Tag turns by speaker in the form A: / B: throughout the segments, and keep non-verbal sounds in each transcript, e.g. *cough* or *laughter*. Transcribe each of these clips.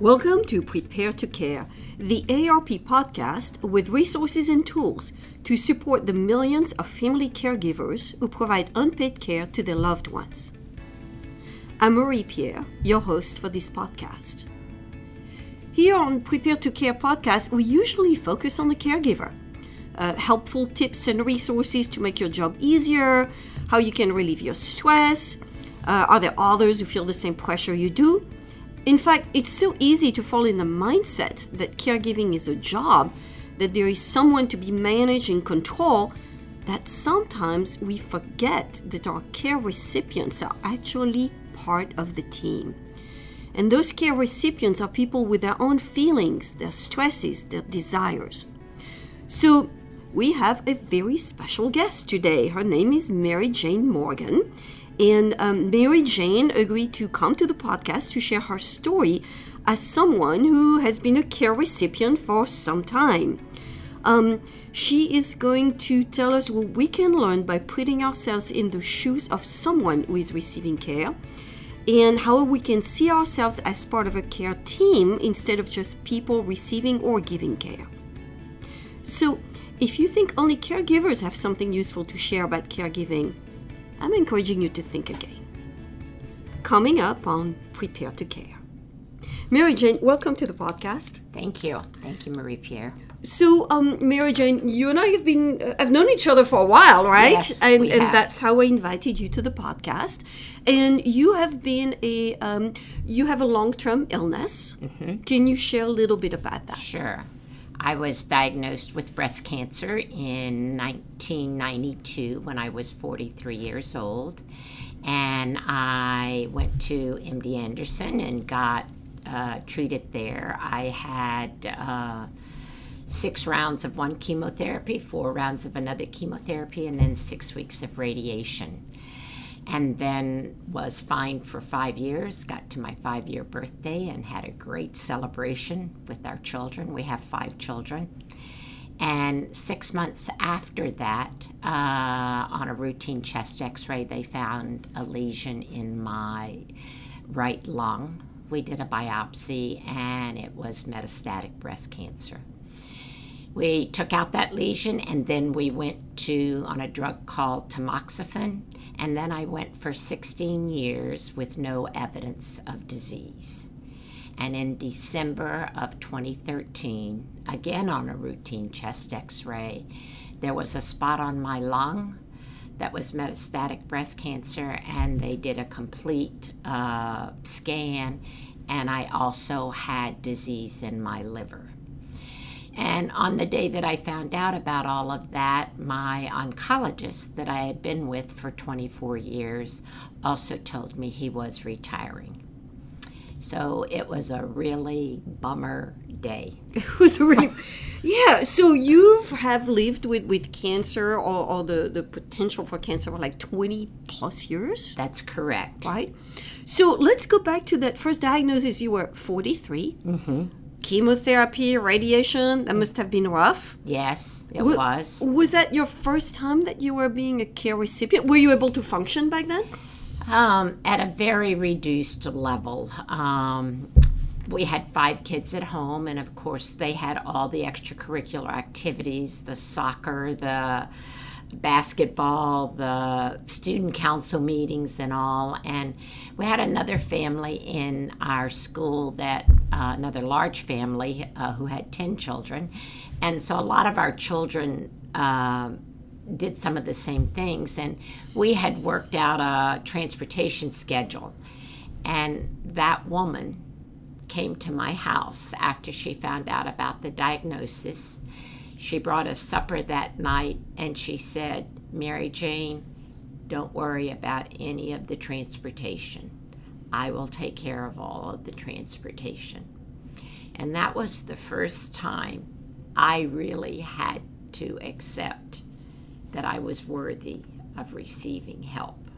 A: Welcome to Prepare to Care, the AARP podcast with resources and tools to support the millions of family caregivers who provide unpaid care to their loved ones. I'm Marie Pierre, your host for this podcast. Here on Prepare to Care podcast, we usually focus on the caregiver. Uh, helpful tips and resources to make your job easier, how you can relieve your stress. Uh, are there others who feel the same pressure you do? In fact, it's so easy to fall in the mindset that caregiving is a job, that there is someone to be managed and controlled, that sometimes we forget that our care recipients are actually part of the team. And those care recipients are people with their own feelings, their stresses, their desires. So, we have a very special guest today. Her name is Mary Jane Morgan. And um, Mary Jane agreed to come to the podcast to share her story as someone who has been a care recipient for some time. Um, she is going to tell us what we can learn by putting ourselves in the shoes of someone who is receiving care and how we can see ourselves as part of a care team instead of just people receiving or giving care. So, if you think only caregivers have something useful to share about caregiving, I'm encouraging you to think again. Coming up on Prepare to Care. Mary Jane, welcome to the podcast.
B: Thank you. Thank you, Marie Pierre.
A: So, um, Mary Jane, you and I have been uh, have known each other for a while, right?
B: Yes,
A: and
B: we
A: and
B: have.
A: that's how I invited you to the podcast. And you have been a um, you have a long term illness.
B: Mm-hmm.
A: Can you share a little bit about that?
B: Sure. I was diagnosed with breast cancer in 1992 when I was 43 years old. And I went to MD Anderson and got uh, treated there. I had uh, six rounds of one chemotherapy, four rounds of another chemotherapy, and then six weeks of radiation. And then was fine for five years. Got to my five year birthday and had a great celebration with our children. We have five children. And six months after that, uh, on a routine chest x ray, they found a lesion in my right lung. We did a biopsy and it was metastatic breast cancer. We took out that lesion and then we went to on a drug called tamoxifen and then I went for 16 years with no evidence of disease. And in December of 2013, again on a routine chest x ray, there was a spot on my lung that was metastatic breast cancer, and they did a complete uh, scan, and I also had disease in my liver. And on the day that I found out about all of that, my oncologist that I had been with for 24 years also told me he was retiring. So it was a really bummer day.
A: It was really, yeah. So you have lived with with cancer or, or the the potential for cancer for like twenty plus years,
B: That's correct.
A: right? So let's go back to that first diagnosis. You were 43.
B: Mm-hmm.
A: Chemotherapy, radiation. That must have been rough.
B: Yes, it
A: Wa-
B: was.
A: Was that your first time that you were being a care recipient? Were you able to function back then?
B: Um, at a very reduced level. Um, we had five kids at home, and of course, they had all the extracurricular activities the soccer, the basketball, the student council meetings, and all. And we had another family in our school that, uh, another large family uh, who had 10 children. And so a lot of our children. um did some of the same things and we had worked out a transportation schedule and that woman came to my house after she found out about the diagnosis she brought us supper that night and she said mary jane don't worry about any of the transportation i will take care of all of the transportation and that was the first time i really had to accept that I was worthy of receiving help.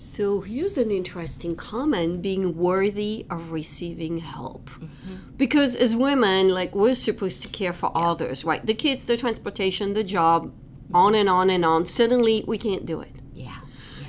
A: So here's an interesting comment being worthy of receiving help. Mm-hmm. Because as women, like we're supposed to care for others, right? The kids, the transportation, the job, on and on and on. Suddenly we can't do it.
B: Yeah.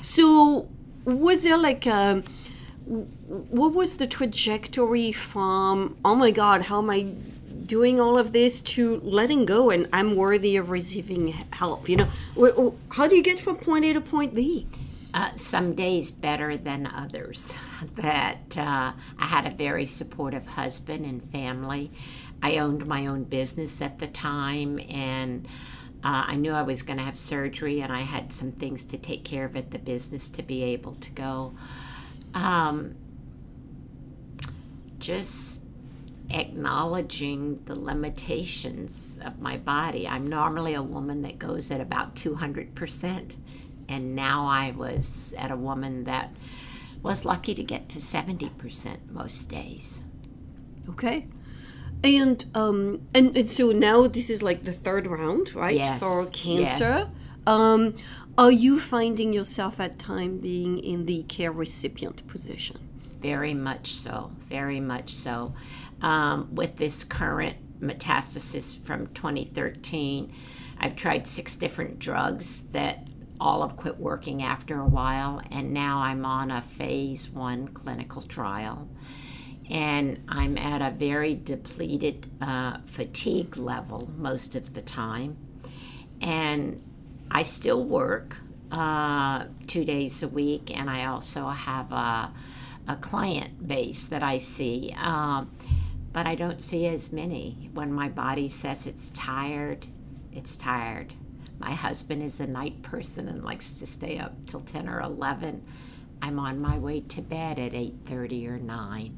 A: So was there like w- what was the trajectory from oh my god how am i doing all of this to letting go and i'm worthy of receiving help you know how do you get from point a to point b
B: uh, some days better than others. *laughs* That uh, I had a very supportive husband and family. I owned my own business at the time, and uh, I knew I was going to have surgery, and I had some things to take care of at the business to be able to go. Um, just acknowledging the limitations of my body. I'm normally a woman that goes at about 200%, and now I was at a woman that was lucky to get to 70% most days.
A: Okay. And um and, and so now this is like the third round, right?
B: Yes,
A: For cancer.
B: yes.
A: Um are you finding yourself at time being in the care recipient position?
B: Very much so, very much so. Um, with this current metastasis from 2013, I've tried six different drugs that all have quit working after a while, and now I'm on a phase one clinical trial. And I'm at a very depleted uh, fatigue level most of the time. And I still work uh, two days a week, and I also have a, a client base that I see. Um, but I don't see as many. When my body says it's tired, it's tired. My husband is a night person and likes to stay up till 10 or 11. I'm on my way to bed at 8:30 or 9.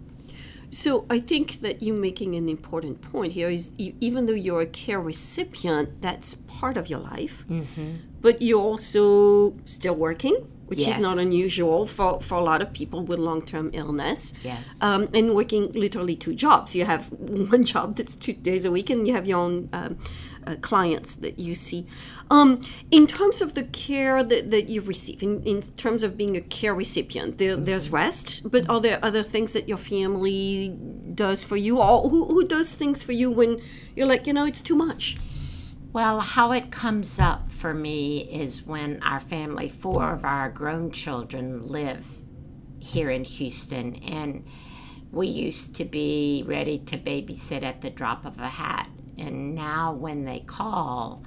A: So I think that you're making an important point here. Is even though you're a care recipient, that's part of your life,
B: Mm-hmm.
A: but you're also still working, which
B: Yes.
A: is not unusual for, for a lot of people with long-term illness.
B: Yes.
A: Um, and working literally two jobs. You have *laughs* one job that's two days a week, and you have your own um, uh, clients that you see. Um, in terms of the care that, that you receive, in, in terms of being a care recipient, there, there's rest, but are there other things that your family does for you? Or who, who does things for you when you're like, you know, it's too much?
B: Well, how it comes up for me is when our family, four of our grown children, live here in Houston, and we used to be ready to babysit at the drop of a hat. And now, when they call,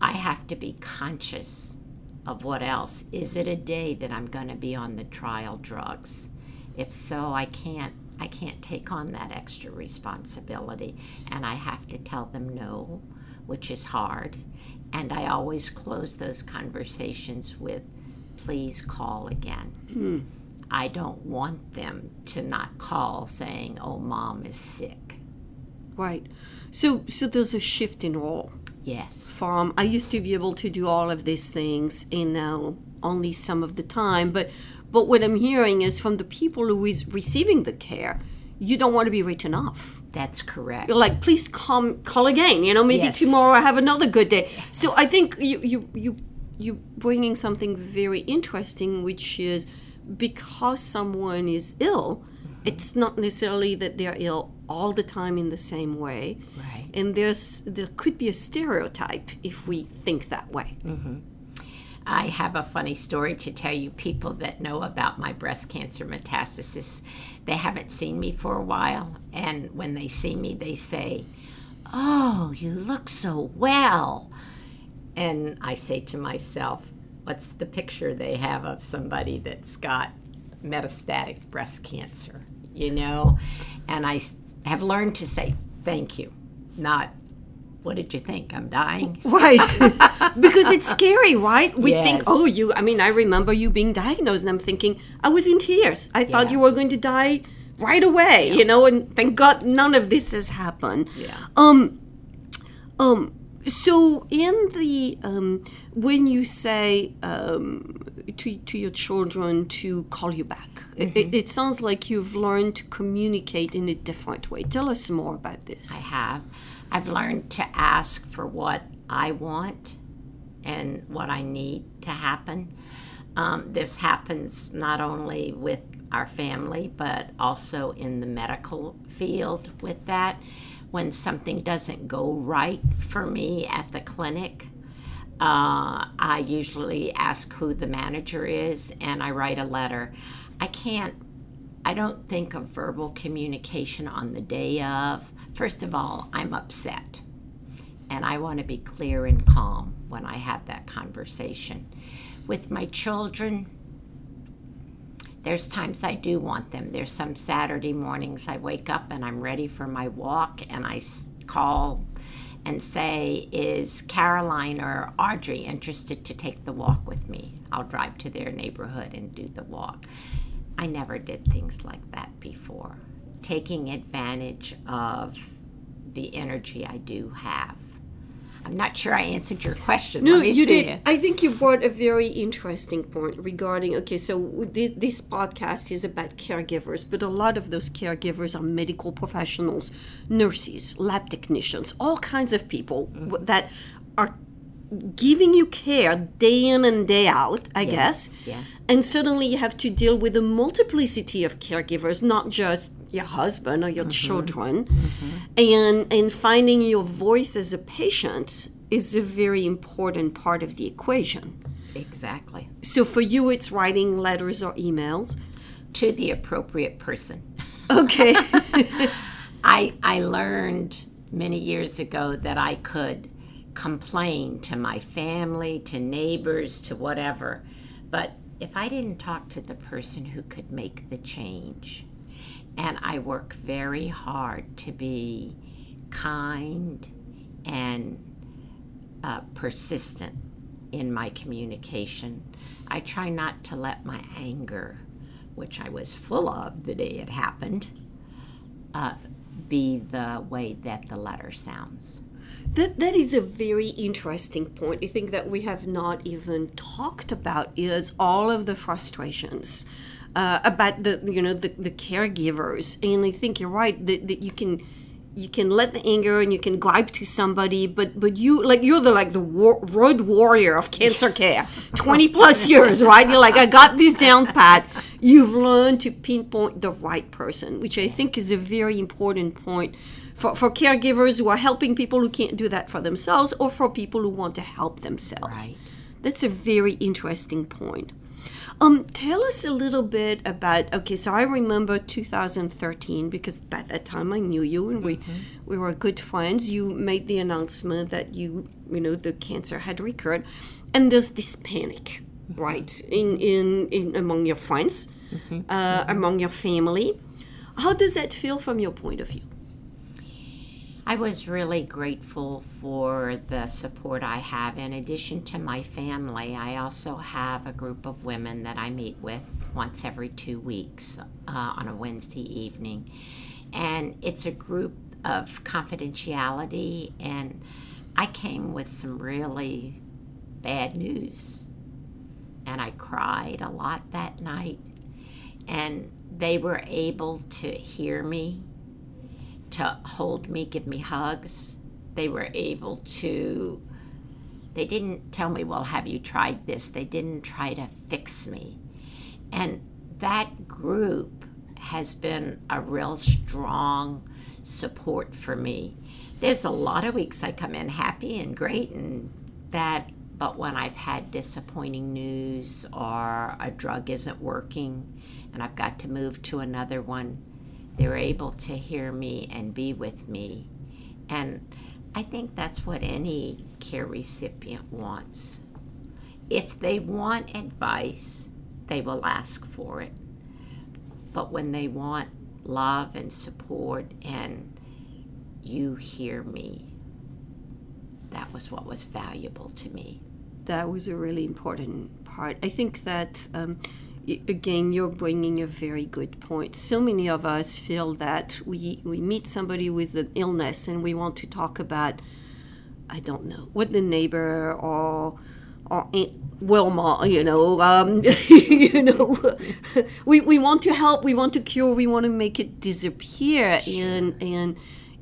B: I have to be conscious of what else. Is it a day that I'm going to be on the trial drugs? If so, I can't. I can't take on that extra responsibility, and I have to tell them no which is hard. And I always close those conversations with, please call again. Hmm. I don't want them to not call saying, oh, mom is sick.
A: Right. So, so there's a shift in role.
B: Yes.
A: From I used to be able to do all of these things, and now um, only some of the time. But, but what I'm hearing is from the people who is receiving the care, you don't want to be written off.
B: That's correct.
A: You're like, please come, call again. You know, maybe
B: Yes.
A: tomorrow I have another good day. So I think you, you, you, you bringing something very interesting, which is because someone is ill, it's not necessarily that they're ill all the time in the same way.
B: Right.
A: And there's there could be a stereotype if we think that way. Mm-hmm.
B: I have a funny story to tell you. People that know about my breast cancer metastasis, they haven't seen me for a while. And when they see me, they say, Oh, you look so well. And I say to myself, What's the picture they have of somebody that's got metastatic breast cancer? You know? And I have learned to say, Thank you, not, What did you think? I'm dying? *laughs*
A: Right. *laughs* because it's scary, right? We think, oh, you, I mean, I remember you being diagnosed, and I'm thinking, I was in tears. I thought you were going to die right away, you know, and thank God none of this has happened.
B: Yeah.
A: Um, um, so in the, um, when you say, um, to, to your children to call you back, it- it, it sounds like you've learned to communicate in a different way. Tell us more about this.
B: I have. I've learned to ask for what I want and what I need to happen. Um, this happens not only with our family, but also in the medical field with that. When something doesn't go right for me at the clinic, uh, I usually ask who the manager is and I write a letter. I can't I don't think of verbal communication on the day of. First of all, I'm upset. And I want to be clear and calm when I have that conversation. With my children, there's times I do want them. There's some Saturday mornings I wake up and I'm ready for my walk and I call and say, Is Caroline or Audrey interested to take the walk with me? I'll drive to their neighborhood and do the walk. I never did things like that before. Taking advantage of the energy I do have. I'm not sure I answered your question.
A: No, you see. did. I think you brought a very interesting point regarding. Okay, so this podcast is about caregivers, but a lot of those caregivers are medical professionals, nurses, lab technicians, all kinds of people mm-hmm. that are giving you care day in and day out, I yes, guess. Yeah. And suddenly you have to deal with a multiplicity of caregivers, not just your husband or your mm-hmm. children. Mm-hmm. And and finding your voice as a patient is a very important part of the equation.
B: Exactly.
A: So for you it's writing letters or emails
B: to the appropriate person.
A: Okay. *laughs*
B: I I learned many years ago that I could complain to my family, to neighbors, to whatever. But if I didn't talk to the person who could make the change, and I work very hard to be kind and uh, persistent in my communication. I try not to let my anger, which I was full of the day it happened, uh, be the way that the letter sounds.
A: That that is a very interesting point. I think that we have not even talked about is all of the frustrations uh, about the you know the, the caregivers, and I think you're right that, that you can you can let the anger and you can gripe to somebody, but but you like you're the like the war, road warrior of cancer care, twenty plus *laughs* years, right? You're like I got this down pat. You've learned to pinpoint the right person, which I think is a very important point for, for caregivers who are helping people who can't do that for themselves or for people who want to help themselves. Right. That's a very interesting point. Um, tell us a little bit about. Okay, so I remember 2013 because at that time I knew you and we mm-hmm. we were good friends. You made the announcement that you you know the cancer had recurred, and there's this panic, mm-hmm. right, in in in among your friends, mm-hmm. Uh, mm-hmm. among your family. How does that feel from your point of view?
B: I was really grateful for the support I have. In addition to my family, I also have a group of women that I meet with once every two weeks uh, on a Wednesday evening. And it's a group of confidentiality, and I came with some really bad news. And I cried a lot that night. And they were able to hear me to hold me, give me hugs. They were able to, they didn't tell me, well, have you tried this? They didn't try to fix me. And that group has been a real strong support for me. There's a lot of weeks I come in happy and great and that, but when I've had disappointing news or a drug isn't working and I've got to move to another one, they were able to hear me and be with me. And I think that's what any care recipient wants. If they want advice, they will ask for it. But when they want love and support and you hear me, that was what was valuable to me.
A: That was a really important part. I think that um, again, you're bringing a very good point. So many of us feel that we, we meet somebody with an illness and we want to talk about, I don't know, what the neighbor or or Aunt Wilma, you know, um, *laughs* you know, *laughs* we, we want to help, we want to cure, we want to make it disappear, sure. and and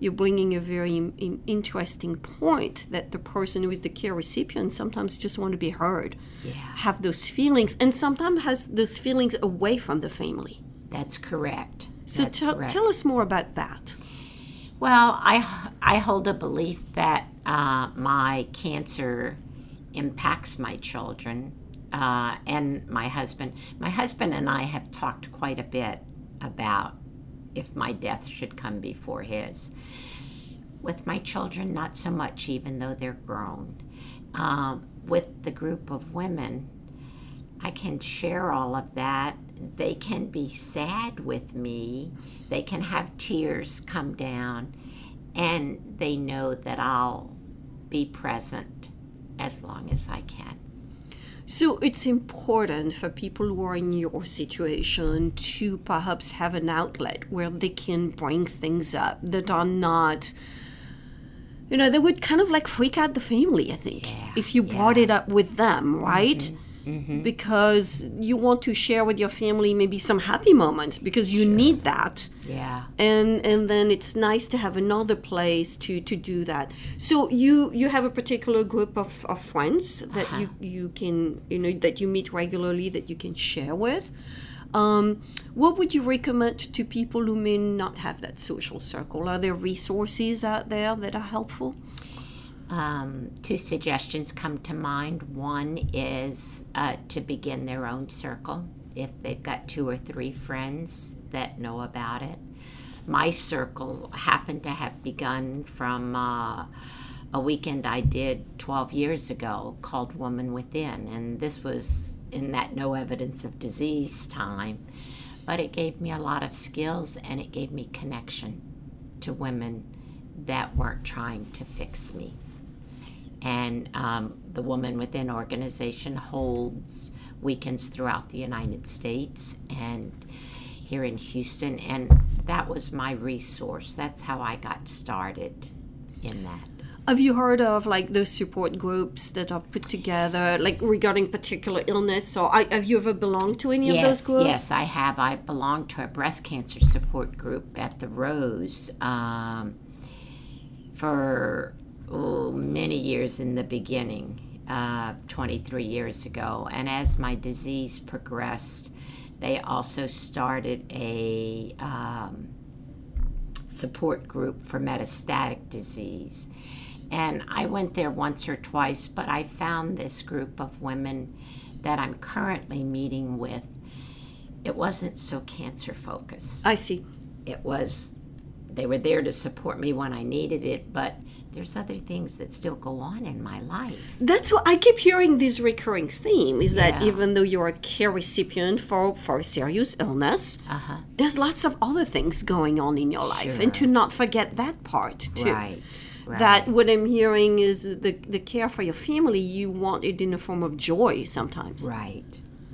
A: you're bringing a very in, interesting point that the person who is the care recipient sometimes just want to be heard, yeah. have those feelings, and sometimes has those feelings away from the family.
B: That's correct.
A: So
B: That's
A: t- correct. tell us more about that.
B: Well, I I hold a belief that uh, my cancer impacts my children uh, and my husband. My husband and I have talked quite a bit about if my death should come before his. With my children, not so much, even though they're grown. Um, with the group of women, I can share all of that. They can be sad with me, they can have tears come down, and they know that I'll be present as long as I can.
A: So it's important for people who are in your situation to perhaps have an outlet where they can bring things up that are not, you know, they would kind of like freak out the family, I think,
B: Yeah,
A: if you brought
B: yeah.
A: it up with them, right? Mm-hmm. Because you want to share with your family maybe some happy moments because you need that.
B: Yeah.
A: and and then it's nice to have another place to to do that. So you you have a particular group of, of friends that you you can you know that you meet regularly that you can share with. Um, what would you recommend to people who may not have that social circle? Are there resources out there that are helpful
B: Um, two suggestions come to mind. One is uh, to begin their own circle if they've got two or three friends that know about it. My circle happened to have begun from uh, a weekend I did 12 years ago called Woman Within, and this was in that no evidence of disease time. But it gave me a lot of skills and it gave me connection to women that weren't trying to fix me and um, the Woman Within organization holds weekends throughout the United States and here in Houston, and that was my resource. That's how I got started in that.
A: have you heard of like those support groups that are put together like regarding particular illness So, I, have you ever belonged to any of those groups
B: yes, I have. I belong to a breast cancer support group at the Rose um, for oh, many years in the beginning, uh, 23 years ago. And as my disease progressed, they also started a um, support group for metastatic disease. And I went there once or twice, but I found this group of women that I'm currently meeting with. It wasn't so cancer focused.
A: i see
B: It was, they were there to support me when I needed it, but there's other things that still go on in my life.
A: That's what I keep hearing this recurring theme is that even though you're a care recipient for, for serious illness,
B: Uh huh.
A: there's lots of other things going on in your life. And to not forget that part too.
B: Right. Right.
A: That what I'm hearing is the, the care for your family, you want it in a form of joy sometimes.
B: Right.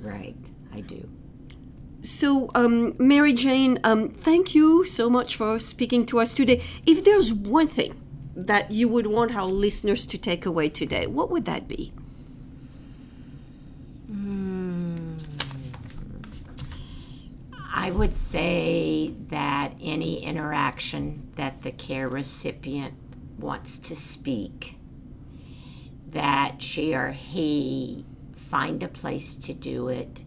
B: Right. I do.
A: So, um, Mary Jane, um, thank you so much for speaking to us today. If there's one thing that you would want our listeners to take away today, what would that be? Hmm.
B: I would say that any interaction that the care recipient wants to speak, that she or he find a place to do it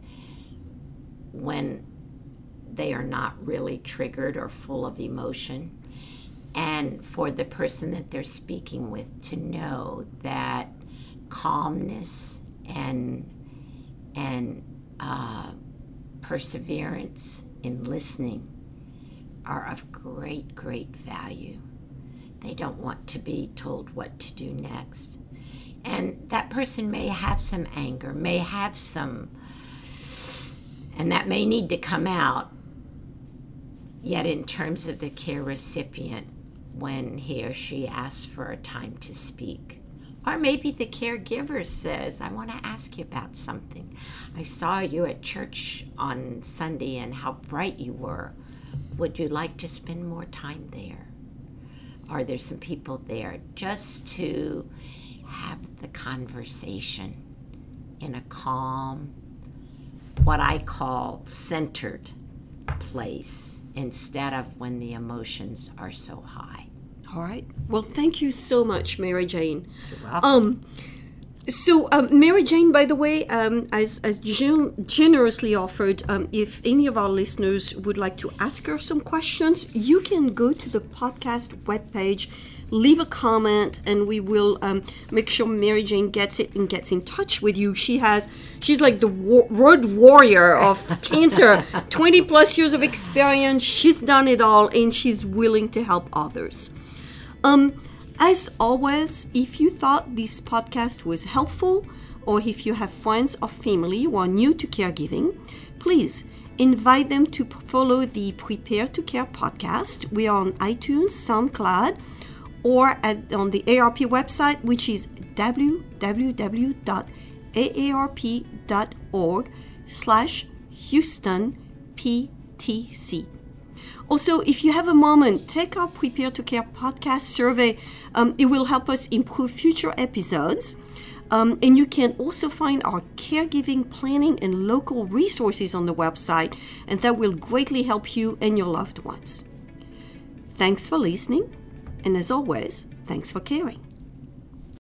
B: when they are not really triggered or full of emotion. And for the person that they're speaking with to know that calmness and and uh, perseverance in listening are of great, great value. They don't want to be told what to do next. And that person may have some anger, may have some, and that may need to come out. Yet, in terms of the care recipient, when he or she asks for a time to speak, or maybe the caregiver says, I want to ask you about something. I saw you at church on Sunday and how bright you were. Would you like to spend more time there? Are there some people there just to have the conversation in a calm, what I call centered place instead of when the emotions are so high?
A: All right. Well, thank you so much, Mary Jane. Um, So, um, Mary Jane, by the way, um, as, as gen- generously offered, um, if any of our listeners would like to ask her some questions, you can go to the podcast webpage, leave a comment, and we will um, make sure Mary Jane gets it and gets in touch with you. She has, she's like the war- road warrior of *laughs* cancer, 20 plus years of experience. She's done it all, and she's willing to help others. Um, as always, if you thought this podcast was helpful, or if you have friends or family who are new to caregiving, please invite them to follow the Prepare to Care podcast. We are on iTunes, SoundCloud, or at, on the AARP website, which is www.aarp.org slash Houston PTC. Also, if you have a moment, take our Prepare to Care podcast survey. Um, it will help us improve future episodes. Um, and you can also find our caregiving planning and local resources on the website, and that will greatly help you and your loved ones. Thanks for listening, and as always, thanks for caring.